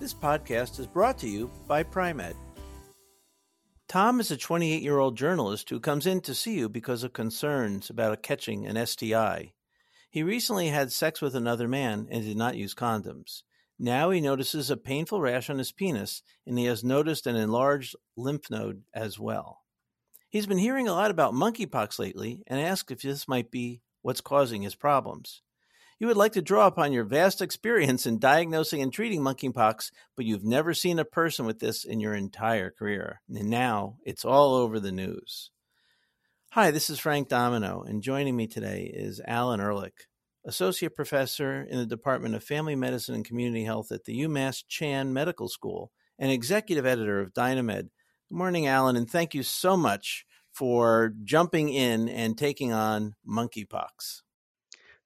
This podcast is brought to you by Pri-Med. Tom is a 28 year old journalist who comes in to see you because of concerns about catching an STI. He recently had sex with another man and did not use condoms. Now he notices a painful rash on his penis and he has noticed an enlarged lymph node as well. He's been hearing a lot about monkeypox lately and asked if this might be what's causing his problems. You would like to draw upon your vast experience in diagnosing and treating monkeypox, but you've never seen a person with this in your entire career. And now it's all over the news. Hi, this is Frank Domino, and joining me today is Alan Ehrlich, Associate Professor in the Department of Family Medicine and Community Health at the UMass Chan Medical School and Executive Editor of Dynamed. Good morning, Alan, and thank you so much for jumping in and taking on monkeypox.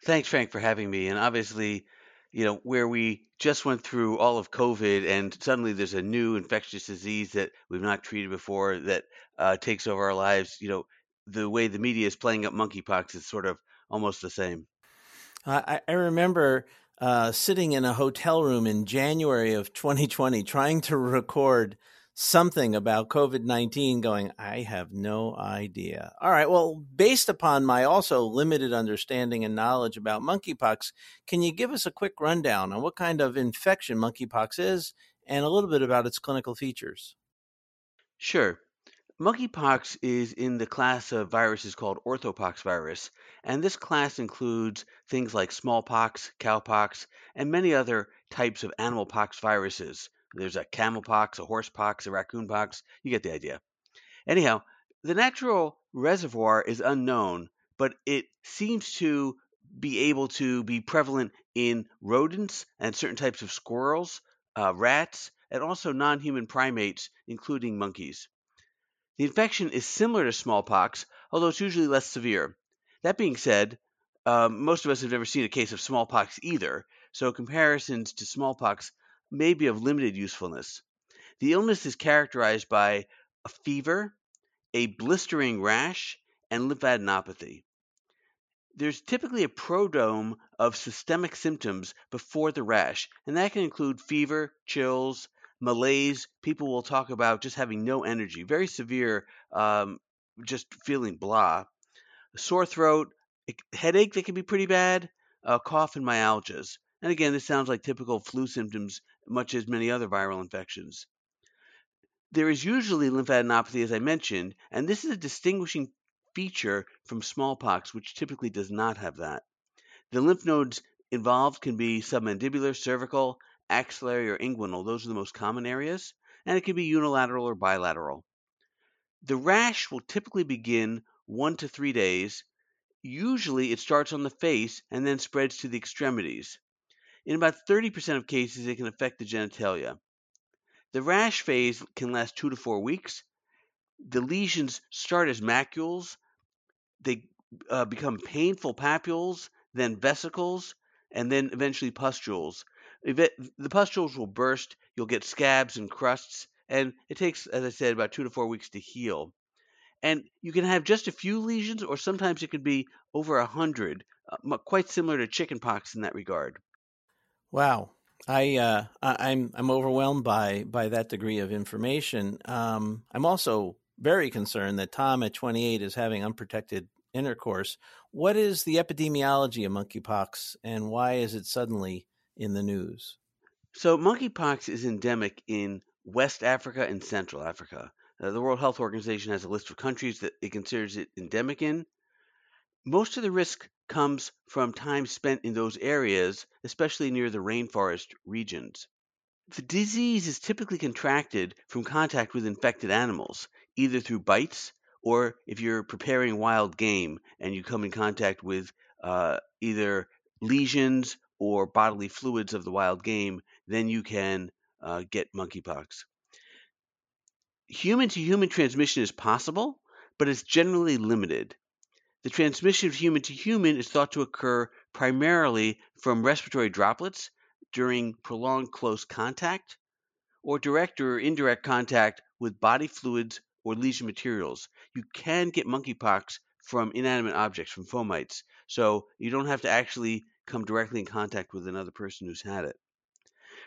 Thanks, Frank, for having me. And obviously, you know, where we just went through all of COVID and suddenly there's a new infectious disease that we've not treated before that uh, takes over our lives, you know, the way the media is playing up monkeypox is sort of almost the same. I, I remember uh, sitting in a hotel room in January of 2020 trying to record something about COVID 19 going, I have no idea. All right. Well, based upon my also limited understanding and knowledge about monkeypox, can you give us a quick rundown on what kind of infection monkeypox is and a little bit about its clinical features? Sure. Monkeypox is in the class of viruses called orthopox virus, and this class includes things like smallpox, cowpox, and many other types of animal pox viruses. There's a camel pox, a horse pox, a raccoon pox. You get the idea. Anyhow, the natural reservoir is unknown, but it seems to be able to be prevalent in rodents and certain types of squirrels, uh, rats, and also non human primates, including monkeys. The infection is similar to smallpox, although it's usually less severe. That being said, um, most of us have never seen a case of smallpox either, so comparisons to smallpox may be of limited usefulness. The illness is characterized by a fever, a blistering rash, and lymphadenopathy. There's typically a prodrome of systemic symptoms before the rash, and that can include fever, chills, malaise. People will talk about just having no energy, very severe, um, just feeling blah. Sore throat, headache that can be pretty bad, cough, and myalgias. And again, this sounds like typical flu symptoms much as many other viral infections. There is usually lymphadenopathy, as I mentioned, and this is a distinguishing feature from smallpox, which typically does not have that. The lymph nodes involved can be submandibular, cervical, axillary, or inguinal. Those are the most common areas, and it can be unilateral or bilateral. The rash will typically begin one to three days. Usually, it starts on the face and then spreads to the extremities. In about 30% of cases, it can affect the genitalia. The rash phase can last two to four weeks. The lesions start as macules, they uh, become painful papules, then vesicles, and then eventually pustules. The pustules will burst, you'll get scabs and crusts, and it takes, as I said, about two to four weeks to heal. And you can have just a few lesions, or sometimes it can be over a hundred, uh, quite similar to chickenpox in that regard. Wow. I uh, I'm I'm overwhelmed by by that degree of information. Um, I'm also very concerned that Tom at 28 is having unprotected intercourse. What is the epidemiology of monkeypox, and why is it suddenly in the news? So monkeypox is endemic in West Africa and Central Africa. Uh, the World Health Organization has a list of countries that it considers it endemic in. Most of the risk comes from time spent in those areas, especially near the rainforest regions. The disease is typically contracted from contact with infected animals, either through bites or if you're preparing wild game and you come in contact with uh, either lesions or bodily fluids of the wild game, then you can uh, get monkeypox. Human to human transmission is possible, but it's generally limited. The transmission of human to human is thought to occur primarily from respiratory droplets during prolonged close contact or direct or indirect contact with body fluids or lesion materials. You can get monkeypox from inanimate objects, from fomites, so you don't have to actually come directly in contact with another person who's had it.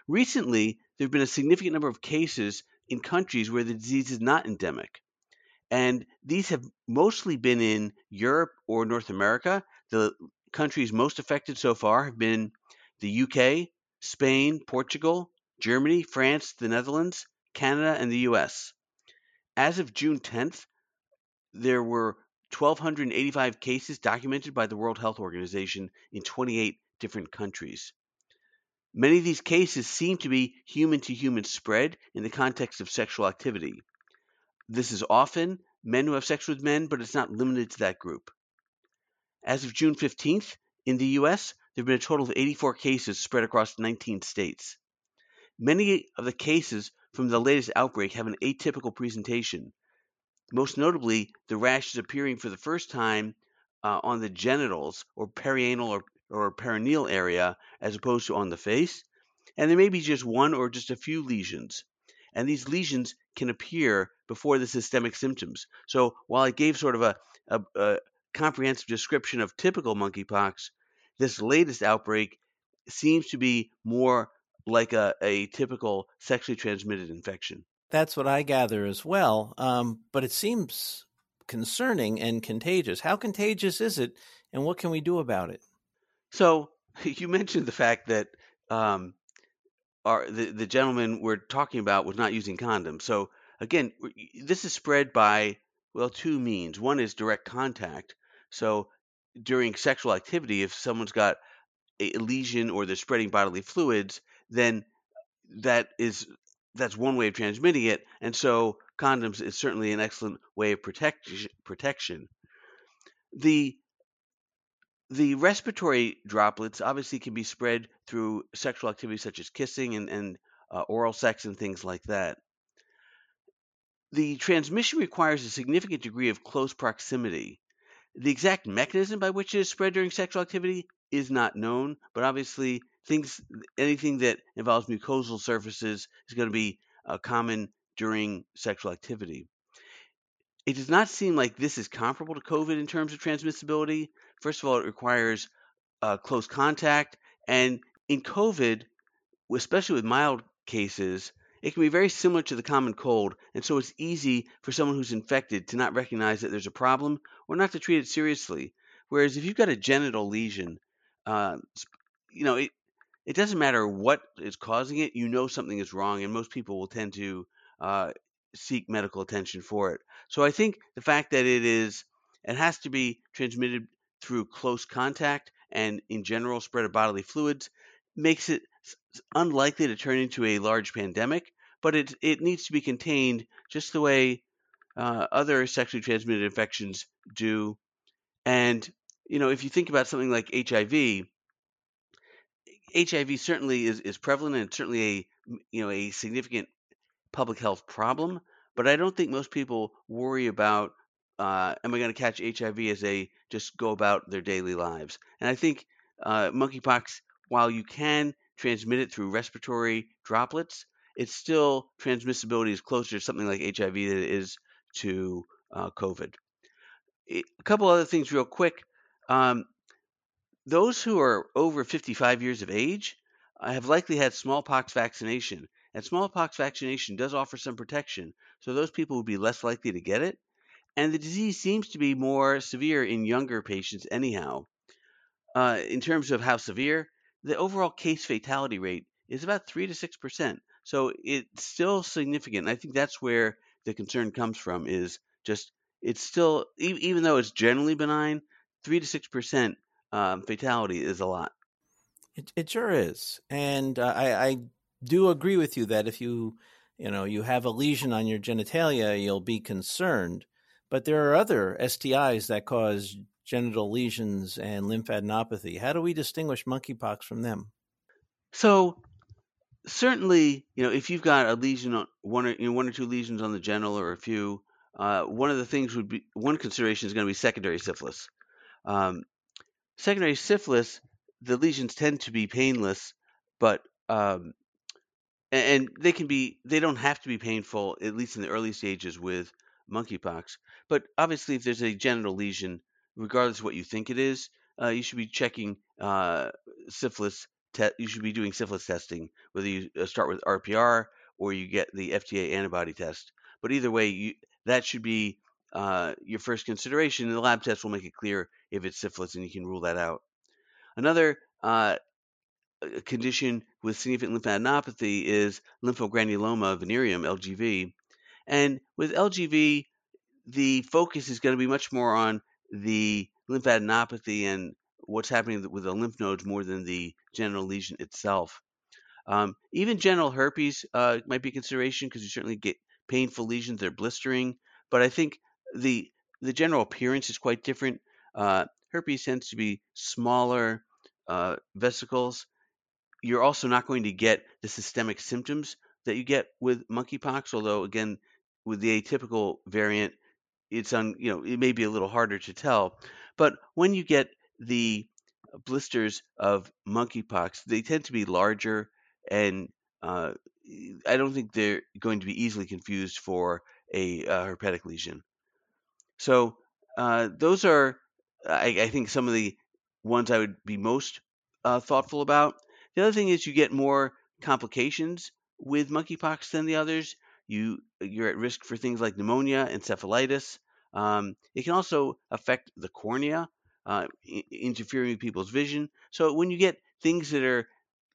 Recently, there have been a significant number of cases in countries where the disease is not endemic. And these have mostly been in Europe or North America. The countries most affected so far have been the UK, Spain, Portugal, Germany, France, the Netherlands, Canada, and the US. As of June 10th, there were 1,285 cases documented by the World Health Organization in 28 different countries. Many of these cases seem to be human to human spread in the context of sexual activity. This is often men who have sex with men, but it's not limited to that group. As of June 15th, in the US, there have been a total of 84 cases spread across 19 states. Many of the cases from the latest outbreak have an atypical presentation. Most notably, the rash is appearing for the first time uh, on the genitals or perianal or or perineal area as opposed to on the face. And there may be just one or just a few lesions. And these lesions can appear before the systemic symptoms. So while I gave sort of a, a, a comprehensive description of typical monkeypox, this latest outbreak seems to be more like a, a typical sexually transmitted infection. That's what I gather as well. Um, but it seems concerning and contagious. How contagious is it, and what can we do about it? So you mentioned the fact that um, our the, the gentleman we're talking about was not using condoms. So again, this is spread by well two means. One is direct contact. So during sexual activity, if someone's got a lesion or they're spreading bodily fluids, then that is that's one way of transmitting it. And so condoms is certainly an excellent way of protect, protection. The the respiratory droplets obviously can be spread through sexual activity such as kissing and, and uh, oral sex and things like that. The transmission requires a significant degree of close proximity. The exact mechanism by which it is spread during sexual activity is not known, but obviously things anything that involves mucosal surfaces is going to be uh, common during sexual activity. It does not seem like this is comparable to COVID in terms of transmissibility. First of all, it requires uh, close contact, and in COVID, especially with mild cases, it can be very similar to the common cold, and so it's easy for someone who's infected to not recognize that there's a problem or not to treat it seriously. Whereas if you've got a genital lesion, uh, you know, it, it doesn't matter what is causing it, you know something is wrong, and most people will tend to uh, seek medical attention for it. So I think the fact that it is it has to be transmitted through close contact and in general spread of bodily fluids makes it unlikely to turn into a large pandemic, but it it needs to be contained just the way uh, other sexually transmitted infections do. And you know, if you think about something like HIV, HIV certainly is, is prevalent and certainly a you know a significant public health problem, but I don't think most people worry about uh, am I going to catch HIV as they just go about their daily lives. And I think uh, monkeypox, while you can transmit it through respiratory droplets, it's still transmissibility is closer to something like HIV than it is to uh, COVID. A couple other things, real quick. Um, those who are over 55 years of age uh, have likely had smallpox vaccination. And smallpox vaccination does offer some protection, so those people would be less likely to get it. And the disease seems to be more severe in younger patients, anyhow. Uh, in terms of how severe, the overall case fatality rate is about 3 to 6%. So it's still significant. I think that's where the concern comes from is just it's still, even though it's generally benign, 3 to 6% um, fatality is a lot. It, it sure is. And uh, I, I do agree with you that if you you know you have a lesion on your genitalia, you'll be concerned. But there are other STIs that cause genital lesions and lymphadenopathy. How do we distinguish monkeypox from them? So, certainly, you know, if you've got a lesion on one or you know, one or two lesions on the genital or a few, uh, one of the things would be one consideration is going to be secondary syphilis. Um, secondary syphilis, the lesions tend to be painless, but um, and, and they can be they don't have to be painful at least in the early stages with monkeypox. But obviously, if there's a genital lesion, regardless of what you think it is, uh, you should be checking uh, syphilis. Te- you should be doing syphilis testing, whether you uh, start with RPR or you get the FTA antibody test. But either way, you, that should be uh, your first consideration. And the lab test will make it clear if it's syphilis, and you can rule that out. Another uh, condition with significant lymphadenopathy is lymphogranuloma venereum, LGV. And with LGV, the focus is going to be much more on the lymphadenopathy and what's happening with the lymph nodes more than the genital lesion itself. Um, even genital herpes uh, might be a consideration because you certainly get painful lesions; they're blistering. But I think the the general appearance is quite different. Uh, herpes tends to be smaller uh, vesicles. You're also not going to get the systemic symptoms that you get with monkeypox, although again, with the atypical variant, it's on you know it may be a little harder to tell. But when you get the blisters of monkeypox, they tend to be larger, and uh, I don't think they're going to be easily confused for a uh, herpetic lesion. So uh, those are, I, I, think, some of the ones I would be most uh, thoughtful about. The other thing is you get more complications with monkeypox than the others. You you're at risk for things like pneumonia, encephalitis. Um, it can also affect the cornea, uh, interfering with people's vision. So when you get things that are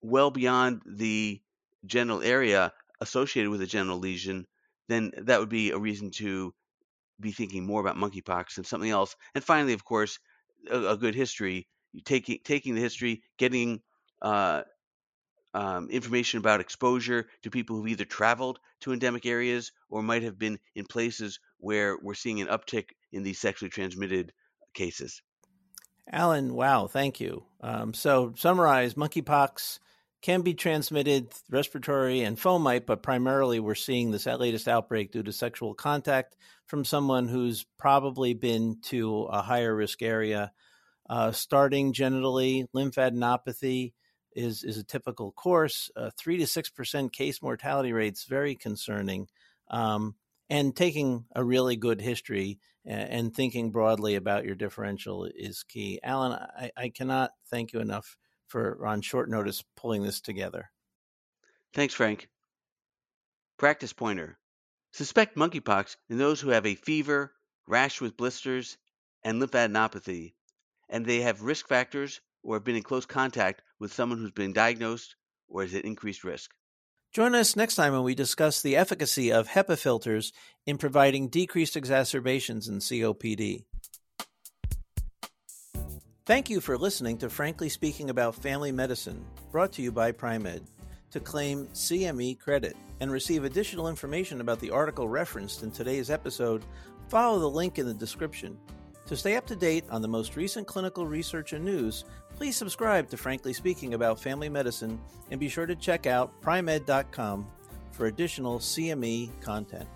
well beyond the genital area associated with a genital lesion, then that would be a reason to be thinking more about monkeypox than something else. And finally, of course, a, a good history. Taking taking the history, getting uh, um, information about exposure to people who've either traveled to endemic areas or might have been in places where we're seeing an uptick in these sexually transmitted cases. Alan, wow, thank you. Um, so, summarize monkeypox can be transmitted respiratory and fomite, but primarily we're seeing this latest outbreak due to sexual contact from someone who's probably been to a higher risk area. Uh, starting genitally, lymphadenopathy is, is a typical course. Uh, three to six percent case mortality rates, very concerning. Um, and taking a really good history and, and, thinking broadly about your differential is key. Alan, I, I cannot thank you enough for on short notice pulling this together. Thanks, Frank. Practice pointer. Suspect monkeypox in those who have a fever, rash with blisters, and lymphadenopathy, and they have risk factors or have been in close contact with someone who's been diagnosed or is at increased risk. Join us next time when we discuss the efficacy of HEPA filters in providing decreased exacerbations in COPD. Thank you for listening to Frankly Speaking About Family Medicine, brought to you by Pri-Med. To claim CME credit and receive additional information about the article referenced in today's episode, follow the link in the description. To stay up to date on the most recent clinical research and news, please subscribe to Frankly Speaking About Family Medicine and be sure to check out pri-med.com for additional CME content.